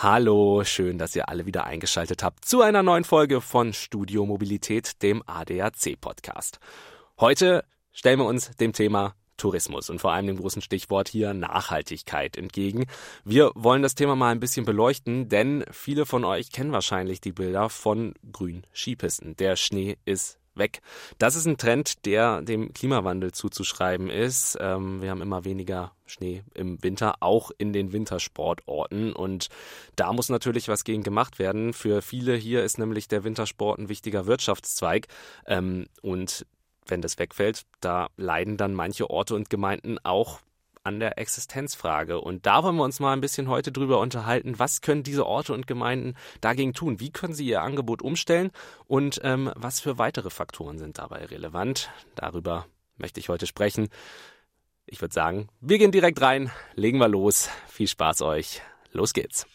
Hallo, schön, dass ihr alle wieder eingeschaltet habt zu einer neuen Folge von Studio Mobilität, dem ADAC Podcast. Heute stellen wir uns dem Thema Tourismus und vor allem dem großen Stichwort hier Nachhaltigkeit entgegen. Wir wollen das Thema mal ein bisschen beleuchten, denn viele von euch kennen wahrscheinlich die Bilder von grünen Skipisten. Der Schnee ist weg. Das ist ein Trend, der dem Klimawandel zuzuschreiben ist. Ähm, wir haben immer weniger Schnee im Winter, auch in den Wintersportorten. Und da muss natürlich was gegen gemacht werden. Für viele hier ist nämlich der Wintersport ein wichtiger Wirtschaftszweig. Ähm, und wenn das wegfällt, da leiden dann manche Orte und Gemeinden auch an der Existenzfrage. Und da wollen wir uns mal ein bisschen heute drüber unterhalten, was können diese Orte und Gemeinden dagegen tun? Wie können sie ihr Angebot umstellen? Und ähm, was für weitere Faktoren sind dabei relevant? Darüber möchte ich heute sprechen. Ich würde sagen, wir gehen direkt rein, legen wir los. Viel Spaß euch. Los geht's.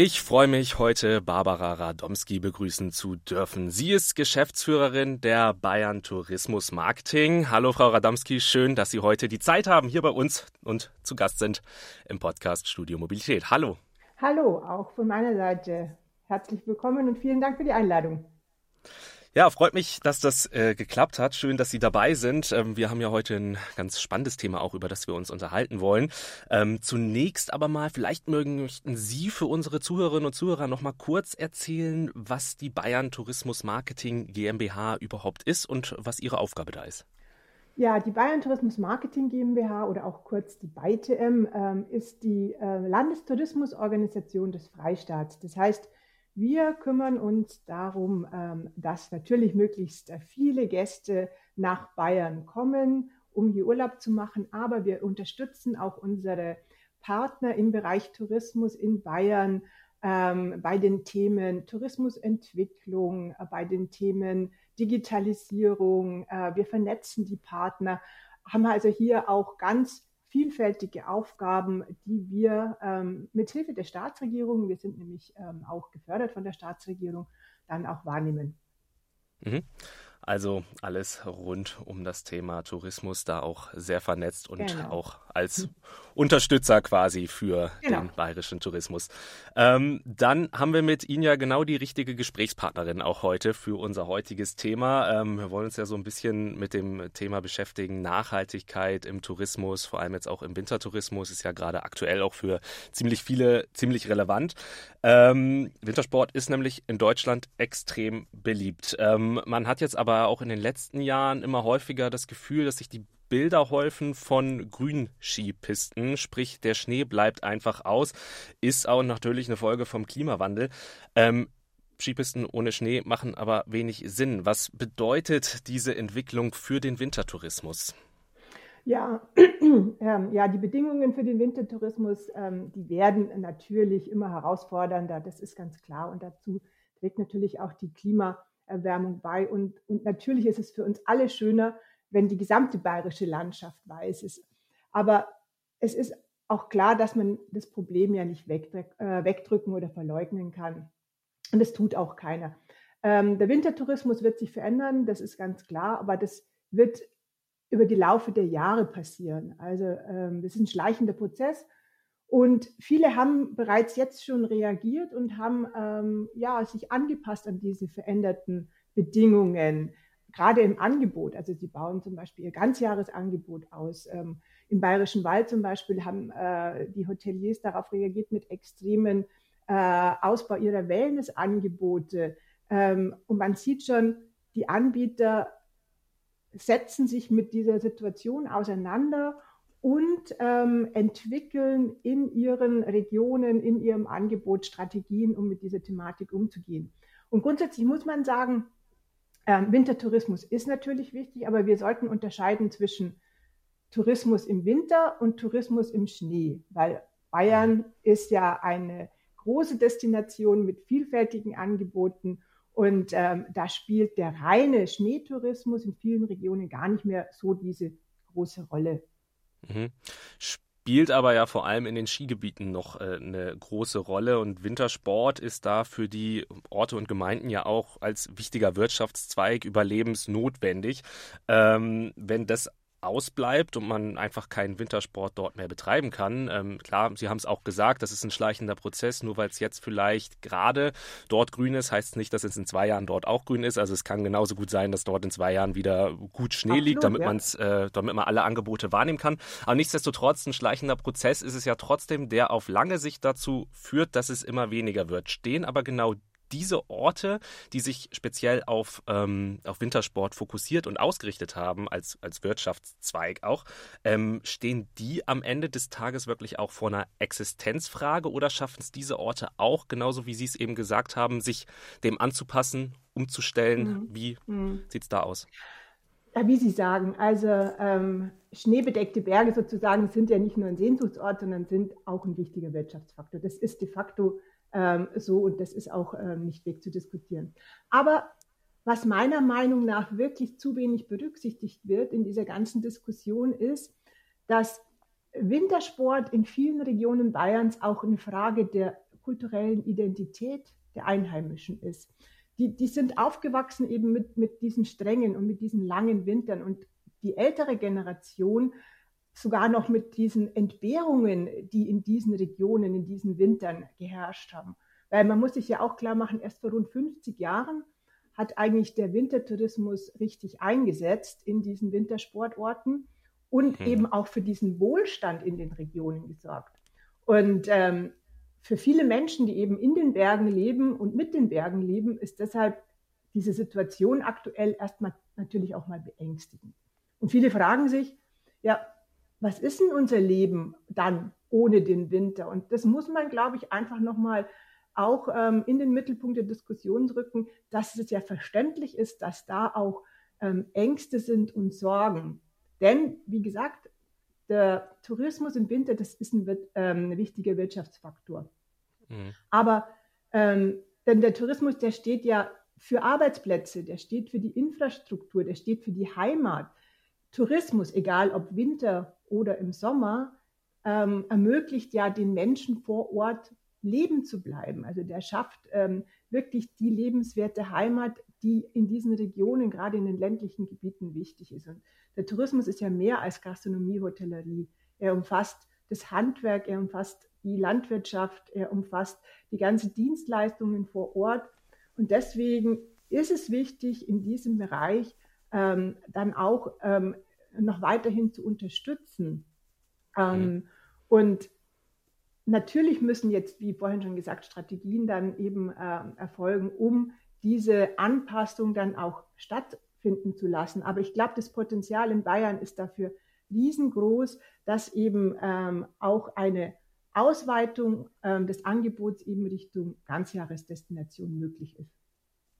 Ich freue mich, heute Barbara Radomski begrüßen zu dürfen. Sie ist Geschäftsführerin der Bayern Tourismus Marketing. Hallo, Frau Radomski, schön, dass Sie heute die Zeit haben, hier bei uns und zu Gast sind im Podcast Studio Mobilität. Hallo. Hallo, auch von meiner Seite. Herzlich willkommen und vielen Dank für die Einladung. Ja, freut mich, dass das äh, geklappt hat. Schön, dass Sie dabei sind. Ähm, wir haben ja heute ein ganz spannendes Thema auch, über das wir uns unterhalten wollen. Ähm, zunächst aber mal, vielleicht mögen Sie für unsere Zuhörerinnen und Zuhörer noch mal kurz erzählen, was die Bayern Tourismus Marketing GmbH überhaupt ist und was Ihre Aufgabe da ist. Ja, die Bayern Tourismus Marketing GmbH oder auch kurz die BayTM ähm, ist die äh, Landestourismusorganisation des Freistaats. Das heißt, wir kümmern uns darum, ähm, dass natürlich möglichst viele Gäste nach Bayern kommen, um hier Urlaub zu machen, aber wir unterstützen auch unsere Partner im Bereich Tourismus in Bayern ähm, bei den Themen Tourismusentwicklung, äh, bei den Themen Digitalisierung. Äh, wir vernetzen die Partner, haben also hier auch ganz vielfältige Aufgaben, die wir ähm, mit Hilfe der Staatsregierung, wir sind nämlich ähm, auch gefördert von der Staatsregierung, dann auch wahrnehmen. Mhm. Also alles rund um das Thema Tourismus da auch sehr vernetzt und genau. auch als Unterstützer quasi für genau. den bayerischen Tourismus. Ähm, dann haben wir mit Ihnen ja genau die richtige Gesprächspartnerin auch heute für unser heutiges Thema. Ähm, wir wollen uns ja so ein bisschen mit dem Thema beschäftigen. Nachhaltigkeit im Tourismus, vor allem jetzt auch im Wintertourismus, ist ja gerade aktuell auch für ziemlich viele ziemlich relevant. Ähm, Wintersport ist nämlich in Deutschland extrem beliebt. Ähm, man hat jetzt aber auch in den letzten Jahren immer häufiger das Gefühl, dass sich die Bilder häufen von Grünskipisten, sprich der Schnee bleibt einfach aus, ist auch natürlich eine Folge vom Klimawandel. Ähm, Skipisten ohne Schnee machen aber wenig Sinn. Was bedeutet diese Entwicklung für den Wintertourismus? Ja, ähm, ja, die Bedingungen für den Wintertourismus, ähm, die werden natürlich immer herausfordernder, das ist ganz klar. Und dazu trägt natürlich auch die Klimaerwärmung bei. Und, und natürlich ist es für uns alle schöner, wenn die gesamte bayerische Landschaft weiß ist. Aber es ist auch klar, dass man das Problem ja nicht äh, wegdrücken oder verleugnen kann. Und das tut auch keiner. Ähm, der Wintertourismus wird sich verändern, das ist ganz klar, aber das wird über die Laufe der Jahre passieren. Also ähm, das ist ein schleichender Prozess. Und viele haben bereits jetzt schon reagiert und haben ähm, ja, sich angepasst an diese veränderten Bedingungen gerade im Angebot, also sie bauen zum Beispiel ihr Ganzjahresangebot aus. Ähm, Im Bayerischen Wald zum Beispiel haben äh, die Hoteliers darauf reagiert mit extremen äh, Ausbau ihrer Wellnessangebote. Ähm, und man sieht schon, die Anbieter setzen sich mit dieser Situation auseinander und ähm, entwickeln in ihren Regionen, in ihrem Angebot Strategien, um mit dieser Thematik umzugehen. Und grundsätzlich muss man sagen, ähm, Wintertourismus ist natürlich wichtig, aber wir sollten unterscheiden zwischen Tourismus im Winter und Tourismus im Schnee, weil Bayern ist ja eine große Destination mit vielfältigen Angeboten und ähm, da spielt der reine Schneetourismus in vielen Regionen gar nicht mehr so diese große Rolle. Mhm spielt aber ja vor allem in den Skigebieten noch äh, eine große Rolle und Wintersport ist da für die Orte und Gemeinden ja auch als wichtiger Wirtschaftszweig überlebensnotwendig. Ähm, wenn das ausbleibt und man einfach keinen Wintersport dort mehr betreiben kann. Ähm, klar, Sie haben es auch gesagt, das ist ein schleichender Prozess. Nur weil es jetzt vielleicht gerade dort grün ist, heißt es nicht, dass es in zwei Jahren dort auch grün ist. Also es kann genauso gut sein, dass dort in zwei Jahren wieder gut Schnee Absolut, liegt, damit ja. man's, äh, damit man alle Angebote wahrnehmen kann. Aber nichtsdestotrotz, ein schleichender Prozess ist es ja trotzdem, der auf lange Sicht dazu führt, dass es immer weniger wird. Stehen aber genau diese Orte, die sich speziell auf, ähm, auf Wintersport fokussiert und ausgerichtet haben, als, als Wirtschaftszweig auch, ähm, stehen die am Ende des Tages wirklich auch vor einer Existenzfrage oder schaffen es diese Orte auch, genauso wie Sie es eben gesagt haben, sich dem anzupassen, umzustellen? Mhm. Wie mhm. sieht es da aus? Ja, wie Sie sagen, also ähm, schneebedeckte Berge sozusagen sind ja nicht nur ein Sehnsuchtsort, sondern sind auch ein wichtiger Wirtschaftsfaktor. Das ist de facto ähm, so, und das ist auch ähm, nicht wegzudiskutieren. Aber was meiner Meinung nach wirklich zu wenig berücksichtigt wird in dieser ganzen Diskussion ist, dass Wintersport in vielen Regionen Bayerns auch eine Frage der kulturellen Identität der Einheimischen ist. Die, die sind aufgewachsen eben mit, mit diesen strengen und mit diesen langen Wintern. Und die ältere Generation sogar noch mit diesen Entbehrungen, die in diesen Regionen, in diesen Wintern geherrscht haben. Weil man muss sich ja auch klar machen, erst vor rund 50 Jahren hat eigentlich der Wintertourismus richtig eingesetzt in diesen Wintersportorten und hm. eben auch für diesen Wohlstand in den Regionen gesorgt. Und ähm, für viele Menschen, die eben in den Bergen leben und mit den Bergen leben, ist deshalb diese Situation aktuell erstmal natürlich auch mal beängstigend. Und viele fragen sich, ja, was ist denn unser Leben dann ohne den Winter? Und das muss man, glaube ich, einfach nochmal auch ähm, in den Mittelpunkt der Diskussion rücken, dass es ja verständlich ist, dass da auch ähm, Ängste sind und Sorgen. Denn, wie gesagt, der Tourismus im Winter, das ist ein, ähm, ein wichtiger Wirtschaftsfaktor. Mhm. Aber ähm, denn der Tourismus, der steht ja für Arbeitsplätze, der steht für die Infrastruktur, der steht für die Heimat. Tourismus, egal ob Winter oder im Sommer, ähm, ermöglicht ja den Menschen vor Ort leben zu bleiben. Also der schafft ähm, wirklich die lebenswerte Heimat, die in diesen Regionen, gerade in den ländlichen Gebieten, wichtig ist. Und der Tourismus ist ja mehr als Gastronomie, Hotellerie. Er umfasst das Handwerk, er umfasst die Landwirtschaft, er umfasst die ganzen Dienstleistungen vor Ort. Und deswegen ist es wichtig, in diesem Bereich ähm, dann auch ähm, noch weiterhin zu unterstützen. Ähm, mhm. Und natürlich müssen jetzt, wie vorhin schon gesagt, Strategien dann eben äh, erfolgen, um diese Anpassung dann auch stattfinden zu lassen. Aber ich glaube, das Potenzial in Bayern ist dafür riesengroß, dass eben ähm, auch eine Ausweitung ähm, des Angebots eben Richtung Ganzjahresdestination möglich ist.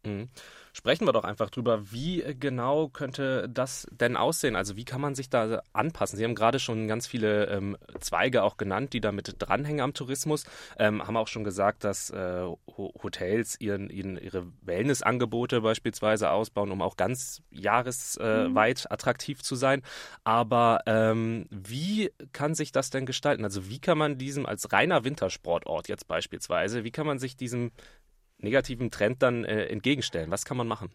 Mhm. Sprechen wir doch einfach drüber, wie genau könnte das denn aussehen? Also wie kann man sich da anpassen? Sie haben gerade schon ganz viele ähm, Zweige auch genannt, die damit dranhängen am Tourismus. Ähm, haben auch schon gesagt, dass äh, Hotels ihren, ihren, ihre Wellnessangebote beispielsweise ausbauen, um auch ganz jahresweit äh, mhm. attraktiv zu sein. Aber ähm, wie kann sich das denn gestalten? Also wie kann man diesem als reiner Wintersportort jetzt beispielsweise, wie kann man sich diesem negativen Trend dann äh, entgegenstellen? Was kann man machen?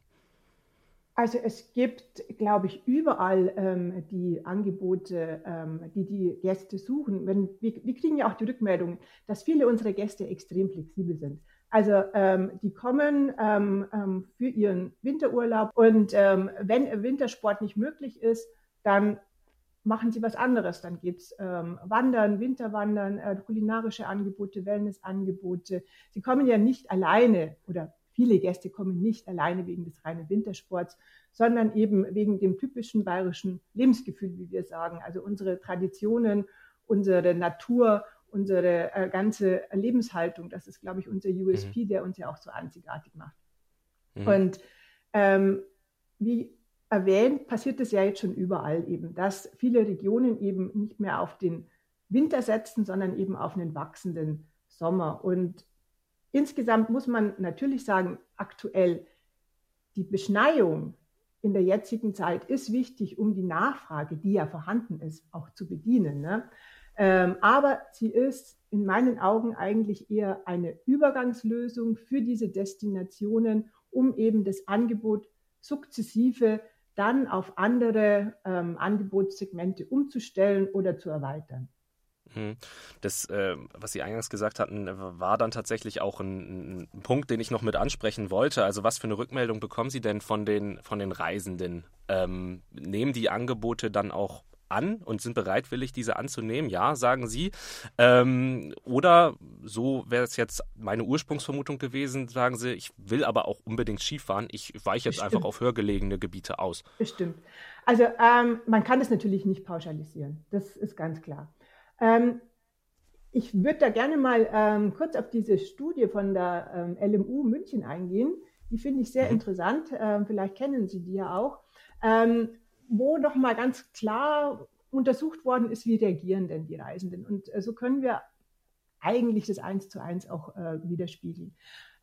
Also es gibt, glaube ich, überall ähm, die Angebote, ähm, die die Gäste suchen. Wenn, wir, wir, kriegen ja auch die Rückmeldung, dass viele unserer Gäste extrem flexibel sind. Also ähm, die kommen ähm, ähm, für ihren Winterurlaub und ähm, wenn Wintersport nicht möglich ist, dann machen sie was anderes. Dann geht es ähm, Wandern, Winterwandern, äh, kulinarische Angebote, Wellnessangebote. Sie kommen ja nicht alleine oder viele Gäste kommen nicht alleine wegen des reinen Wintersports, sondern eben wegen dem typischen bayerischen Lebensgefühl, wie wir sagen. Also unsere Traditionen, unsere Natur, unsere äh, ganze Lebenshaltung. Das ist, glaube ich, unser USP, mhm. der uns ja auch so einzigartig macht. Mhm. Und ähm, wie erwähnt, passiert es ja jetzt schon überall eben, dass viele Regionen eben nicht mehr auf den Winter setzen, sondern eben auf einen wachsenden Sommer. Und insgesamt muss man natürlich sagen, aktuell die Beschneiung in der jetzigen Zeit ist wichtig, um die Nachfrage, die ja vorhanden ist, auch zu bedienen. Ne? Ähm, aber sie ist in meinen Augen eigentlich eher eine Übergangslösung für diese Destinationen, um eben das Angebot sukzessive dann auf andere ähm, Angebotssegmente umzustellen oder zu erweitern. Mhm. Das, äh, was Sie eingangs gesagt hatten, war dann tatsächlich auch ein, ein, Punkt, den ich noch mit ansprechen wollte. Also was für eine Rückmeldung bekommen Sie denn von den, von den Reisenden? Ähm, nehmen die Angebote dann auch an und sind bereitwillig, diese anzunehmen? Ja, sagen Sie. Ähm, oder so wäre es jetzt meine Ursprungsvermutung gewesen, sagen Sie, ich will aber auch unbedingt Skifahren. Ich weiche jetzt Bestimmt. einfach auf höher gelegene Gebiete aus. Bestimmt. Also ähm, man kann das natürlich nicht pauschalisieren. Das ist ganz klar. Ähm, ich würde da gerne mal ähm, kurz auf diese Studie von der ähm, LMU München eingehen. Die finde ich sehr mhm. interessant. Ähm, vielleicht kennen Sie die ja auch. Ähm, wo noch mal ganz klar untersucht worden ist, wie reagieren denn die Reisenden. Und äh, so können wir eigentlich das eins zu eins auch äh, widerspiegeln.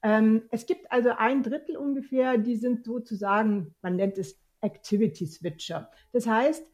Ähm, es gibt also ein Drittel ungefähr, die sind sozusagen, man nennt es Activity Switcher. Das heißt,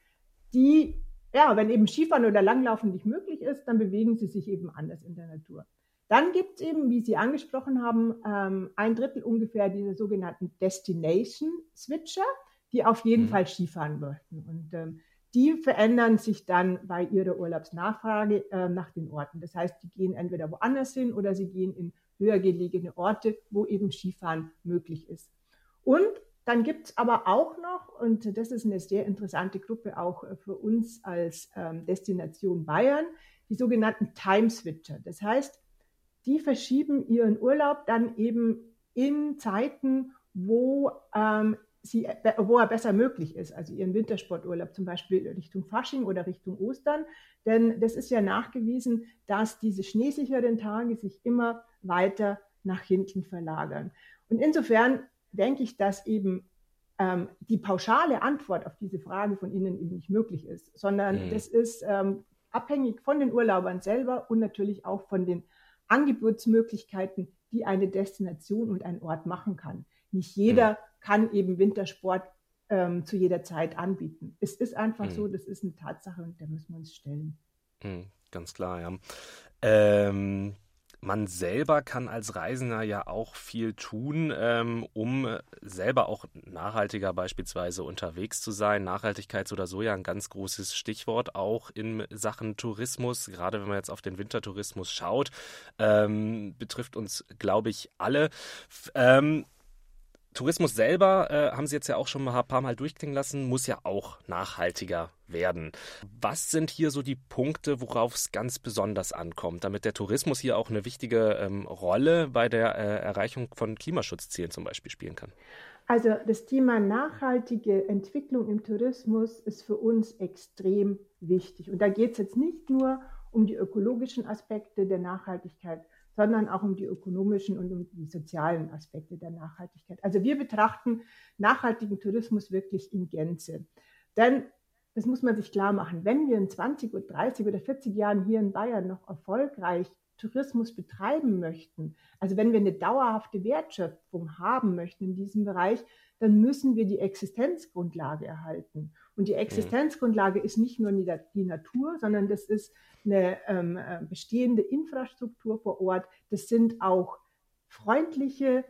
die ja, wenn eben Skifahren oder Langlaufen nicht möglich ist, dann bewegen sie sich eben anders in der Natur. Dann gibt es eben, wie Sie angesprochen haben, ähm, ein Drittel ungefähr dieser sogenannten Destination Switcher, die auf jeden mhm. Fall Skifahren möchten. Und ähm, die verändern sich dann bei ihrer Urlaubsnachfrage äh, nach den Orten. Das heißt, die gehen entweder woanders hin oder sie gehen in höher gelegene Orte, wo eben Skifahren möglich ist. Und dann gibt es aber auch noch, und das ist eine sehr interessante Gruppe auch äh, für uns als ähm, Destination Bayern, die sogenannten Time Switcher. Das heißt, die verschieben ihren Urlaub dann eben in Zeiten, wo, ähm, sie, äh, wo er besser möglich ist, also ihren Wintersporturlaub zum Beispiel Richtung Fasching oder Richtung Ostern. Denn das ist ja nachgewiesen, dass diese schneesicheren Tage sich immer weiter nach hinten verlagern. Und insofern denke ich, dass eben ähm, die pauschale Antwort auf diese Frage von Ihnen eben nicht möglich ist, sondern mhm. das ist ähm, abhängig von den Urlaubern selber und natürlich auch von den Angebotsmöglichkeiten, die eine Destination und ein Ort machen kann. Nicht jeder mhm. kann eben Wintersport ähm, zu jeder Zeit anbieten. Es ist einfach mhm. so, das ist eine Tatsache und der müssen wir uns stellen. Mhm, ganz klar, ja. Ähm, man selber kann als Reisender ja auch viel tun, ähm, um selber auch nachhaltiger beispielsweise unterwegs zu sein. Nachhaltigkeit oder so ja ein ganz großes Stichwort auch in Sachen Tourismus. Gerade wenn man jetzt auf den Wintertourismus schaut, ähm, betrifft uns, glaube ich, alle. Ähm, Tourismus selber, äh, haben Sie jetzt ja auch schon mal ein paar Mal durchklingen lassen, muss ja auch nachhaltiger werden. Was sind hier so die Punkte, worauf es ganz besonders ankommt, damit der Tourismus hier auch eine wichtige ähm, Rolle bei der äh, Erreichung von Klimaschutzzielen zum Beispiel spielen kann? Also das Thema nachhaltige Entwicklung im Tourismus ist für uns extrem wichtig. Und da geht es jetzt nicht nur um die ökologischen Aspekte der Nachhaltigkeit, sondern auch um die ökonomischen und um die sozialen Aspekte der Nachhaltigkeit. Also wir betrachten nachhaltigen Tourismus wirklich in Gänze. Denn das muss man sich klar machen, wenn wir in 20 oder 30 oder 40 Jahren hier in Bayern noch erfolgreich Tourismus betreiben möchten, also wenn wir eine dauerhafte Wertschöpfung haben möchten in diesem Bereich, dann müssen wir die Existenzgrundlage erhalten. Und die Existenzgrundlage ist nicht nur die Natur, sondern das ist eine ähm, äh, bestehende Infrastruktur vor Ort. Das sind auch freundliche,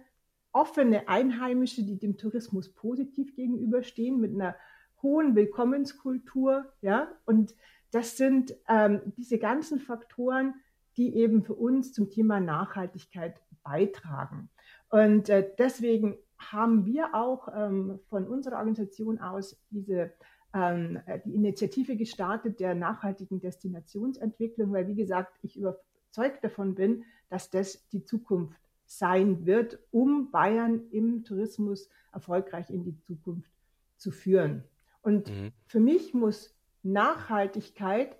offene Einheimische, die dem Tourismus positiv gegenüberstehen, mit einer hohen Willkommenskultur. Ja? Und das sind ähm, diese ganzen Faktoren, die eben für uns zum Thema Nachhaltigkeit beitragen. Und äh, deswegen haben wir auch ähm, von unserer Organisation aus diese ähm, die Initiative gestartet der nachhaltigen Destinationsentwicklung, weil, wie gesagt, ich überzeugt davon bin, dass das die Zukunft sein wird, um Bayern im Tourismus erfolgreich in die Zukunft zu führen. Und mhm. für mich muss Nachhaltigkeit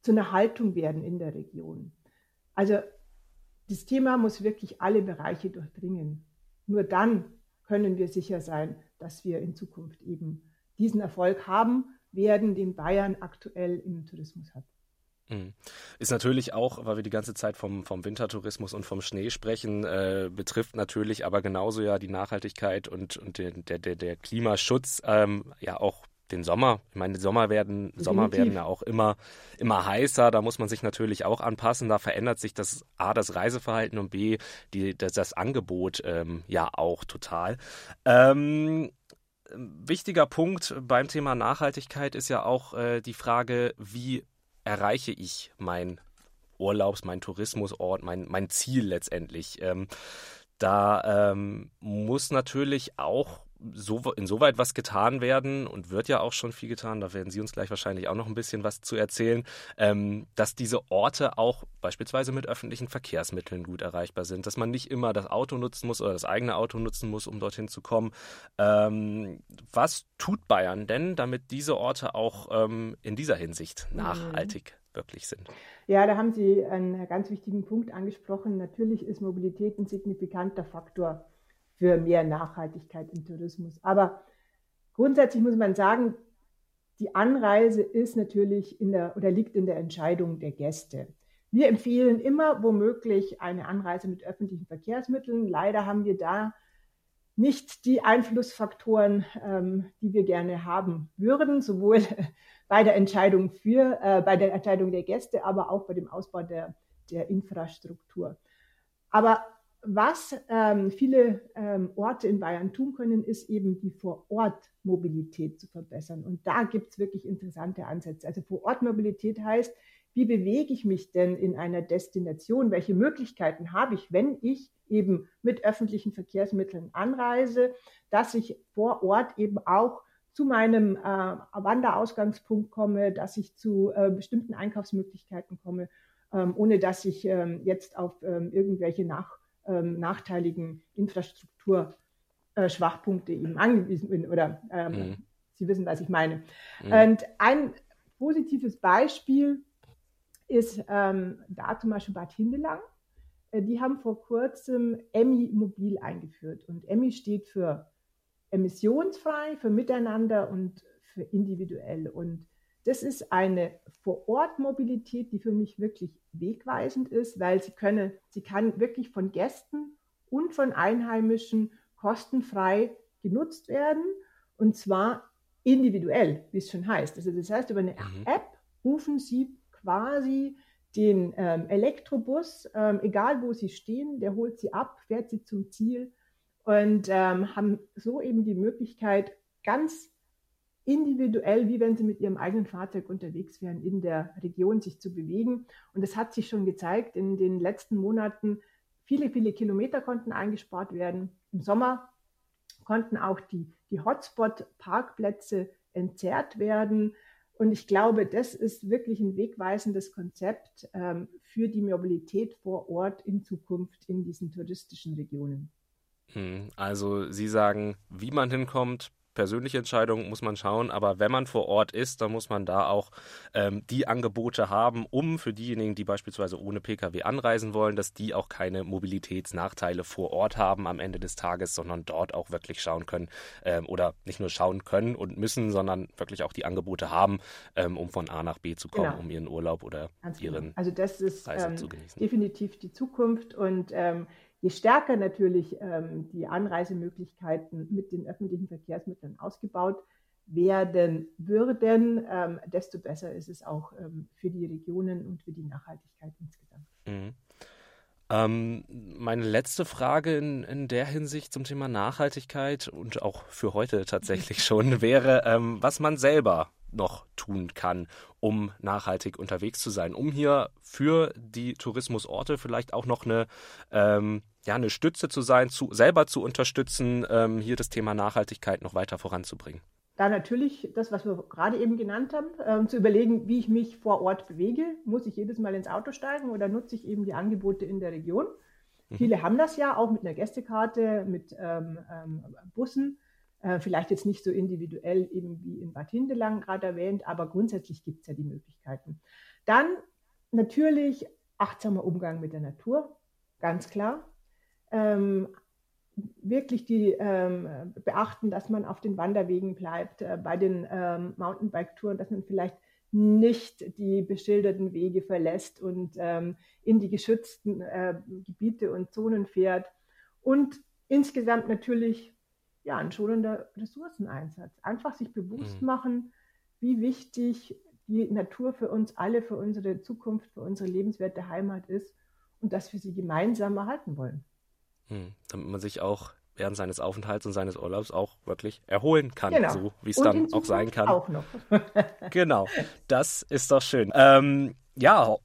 zu einer Haltung werden in der Region. Also das Thema muss wirklich alle Bereiche durchdringen. Nur dann können wir sicher sein, dass wir in Zukunft eben diesen Erfolg haben werden, den Bayern aktuell im Tourismus hat. Mhm. Ist natürlich auch, weil wir die ganze Zeit vom, vom Wintertourismus und vom Schnee sprechen, äh, betrifft natürlich aber genauso ja die Nachhaltigkeit und, und der, der, der Klimaschutz ähm, ja auch den Sommer. Ich meine, Sommer werden, Sommer werden ja auch immer, immer heißer. Da muss man sich natürlich auch anpassen. Da verändert sich das A, das Reiseverhalten und B, die, das, das Angebot ähm, ja auch total. Ähm, wichtiger Punkt beim Thema Nachhaltigkeit ist ja auch äh, die Frage, wie erreiche ich mein Urlaubs, mein Tourismusort, mein, mein Ziel letztendlich. Ähm, da ähm, muss natürlich auch so, insoweit was getan werden und wird ja auch schon viel getan, da werden Sie uns gleich wahrscheinlich auch noch ein bisschen was zu erzählen, ähm, dass diese Orte auch beispielsweise mit öffentlichen Verkehrsmitteln gut erreichbar sind, dass man nicht immer das Auto nutzen muss oder das eigene Auto nutzen muss, um dorthin zu kommen. Ähm, was tut Bayern denn, damit diese Orte auch ähm, in dieser Hinsicht mhm. nachhaltig mhm. wirklich sind? Ja, da haben Sie einen ganz wichtigen Punkt angesprochen. Natürlich ist Mobilität ein signifikanter Faktor für mehr Nachhaltigkeit im Tourismus. Aber grundsätzlich muss man sagen, die Anreise ist natürlich in der oder liegt in der Entscheidung der Gäste. Wir empfehlen immer womöglich eine Anreise mit öffentlichen Verkehrsmitteln. Leider haben wir da nicht die Einflussfaktoren, ähm, die wir gerne haben würden, sowohl bei der Entscheidung für, äh, bei der Entscheidung der Gäste, aber auch bei dem Ausbau der, der Infrastruktur. Aber was ähm, viele ähm, Orte in Bayern tun können, ist eben die Vor-Ort-Mobilität zu verbessern. Und da gibt es wirklich interessante Ansätze. Also Vor-Ort-Mobilität heißt, wie bewege ich mich denn in einer Destination? Welche Möglichkeiten habe ich, wenn ich eben mit öffentlichen Verkehrsmitteln anreise, dass ich vor Ort eben auch zu meinem äh, Wanderausgangspunkt komme, dass ich zu äh, bestimmten Einkaufsmöglichkeiten komme, ähm, ohne dass ich ähm, jetzt auf ähm, irgendwelche Nach ähm, nachteiligen Infrastrukturschwachpunkte äh, eben angewiesen bin oder ähm, mhm. Sie wissen, was ich meine. Mhm. Und ein positives Beispiel ist ähm, da zum Beispiel Bad Hindelang. Äh, die haben vor kurzem Emmy Mobil eingeführt und Emmy steht für emissionsfrei, für Miteinander und für individuell. Und das ist eine Vor-Ort-Mobilität, die für mich wirklich wegweisend ist, weil sie können, sie kann wirklich von Gästen und von Einheimischen kostenfrei genutzt werden und zwar individuell, wie es schon heißt. Also das heißt, über eine mhm. App rufen Sie quasi den ähm, Elektrobus, ähm, egal wo Sie stehen, der holt Sie ab, fährt Sie zum Ziel und ähm, haben so eben die Möglichkeit, ganz individuell, wie wenn sie mit ihrem eigenen Fahrzeug unterwegs wären, in der Region sich zu bewegen. Und es hat sich schon gezeigt, in den letzten Monaten, viele, viele Kilometer konnten eingespart werden. Im Sommer konnten auch die, die Hotspot-Parkplätze entzerrt werden. Und ich glaube, das ist wirklich ein wegweisendes Konzept ähm, für die Mobilität vor Ort in Zukunft in diesen touristischen Regionen. Hm, also Sie sagen, wie man hinkommt, persönliche Entscheidung, muss man schauen. Aber wenn man vor Ort ist, dann muss man da auch ähm, die Angebote haben, um für diejenigen, die beispielsweise ohne Pkw anreisen wollen, dass die auch keine Mobilitätsnachteile vor Ort haben am Ende des Tages, sondern dort auch wirklich schauen können ähm, oder nicht nur schauen können und müssen, sondern wirklich auch die Angebote haben, ähm, um von A nach B zu kommen, genau. um ihren Urlaub oder Ganz ihren genau. Also das ist ähm, definitiv die Zukunft und ähm, Je stärker natürlich ähm, die Anreisemöglichkeiten mit den öffentlichen Verkehrsmitteln ausgebaut werden würden, ähm, desto besser ist es auch ähm, für die Regionen und für die Nachhaltigkeit insgesamt. Mhm. Ähm, meine letzte Frage in, in der Hinsicht zum Thema Nachhaltigkeit und auch für heute tatsächlich schon wäre, ähm, was man selber noch tun kann, um nachhaltig unterwegs zu sein, um hier für die Tourismusorte vielleicht auch noch eine, ähm, ja, eine Stütze zu sein, zu, selber zu unterstützen, ähm, hier das Thema Nachhaltigkeit noch weiter voranzubringen. Da natürlich das, was wir gerade eben genannt haben, ähm, zu überlegen, wie ich mich vor Ort bewege. Muss ich jedes Mal ins Auto steigen oder nutze ich eben die Angebote in der Region? Mhm. Viele haben das ja auch mit einer Gästekarte, mit ähm, ähm Bussen. Äh, vielleicht jetzt nicht so individuell eben wie in Bad Hindelang gerade erwähnt, aber grundsätzlich gibt es ja die Möglichkeiten. Dann natürlich achtsamer Umgang mit der Natur, ganz klar. Ähm, wirklich die ähm, beachten, dass man auf den Wanderwegen bleibt, äh, bei den ähm, Mountainbike-Touren, dass man vielleicht nicht die beschilderten Wege verlässt und ähm, in die geschützten äh, Gebiete und Zonen fährt. Und insgesamt natürlich ja, ein schonender Ressourceneinsatz. Einfach sich bewusst mhm. machen, wie wichtig die Natur für uns alle, für unsere Zukunft, für unsere lebenswerte Heimat ist und dass wir sie gemeinsam erhalten wollen. Mhm. Damit man sich auch während seines Aufenthalts und seines Urlaubs auch wirklich erholen kann, genau. so wie es dann auch sein kann. Auch genau, das ist doch schön. Ähm, ja,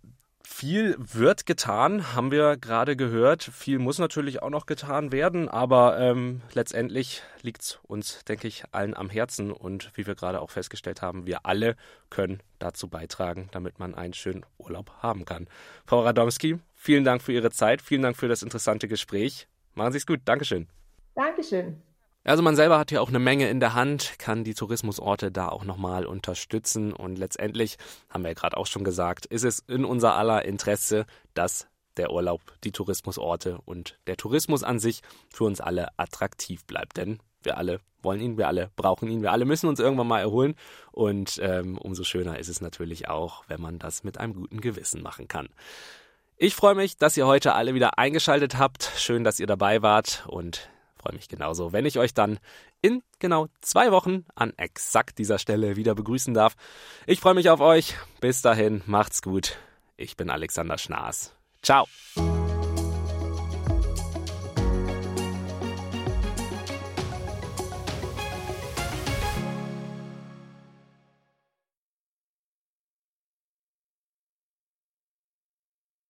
viel wird getan, haben wir gerade gehört. Viel muss natürlich auch noch getan werden, aber ähm, letztendlich liegt es uns, denke ich, allen am Herzen. Und wie wir gerade auch festgestellt haben, wir alle können dazu beitragen, damit man einen schönen Urlaub haben kann. Frau Radomski, vielen Dank für Ihre Zeit, vielen Dank für das interessante Gespräch. Machen Sie es gut. Dankeschön. Dankeschön. Also man selber hat ja auch eine Menge in der Hand, kann die Tourismusorte da auch nochmal unterstützen und letztendlich, haben wir ja gerade auch schon gesagt, ist es in unser aller Interesse, dass der Urlaub, die Tourismusorte und der Tourismus an sich für uns alle attraktiv bleibt. Denn wir alle wollen ihn, wir alle brauchen ihn, wir alle müssen uns irgendwann mal erholen. Und ähm, umso schöner ist es natürlich auch, wenn man das mit einem guten Gewissen machen kann. Ich freue mich, dass ihr heute alle wieder eingeschaltet habt. Schön, dass ihr dabei wart und Freue mich genauso, wenn ich euch dann in genau zwei Wochen an exakt dieser Stelle wieder begrüßen darf. Ich freue mich auf euch. Bis dahin, macht's gut. Ich bin Alexander Schnaas. Ciao.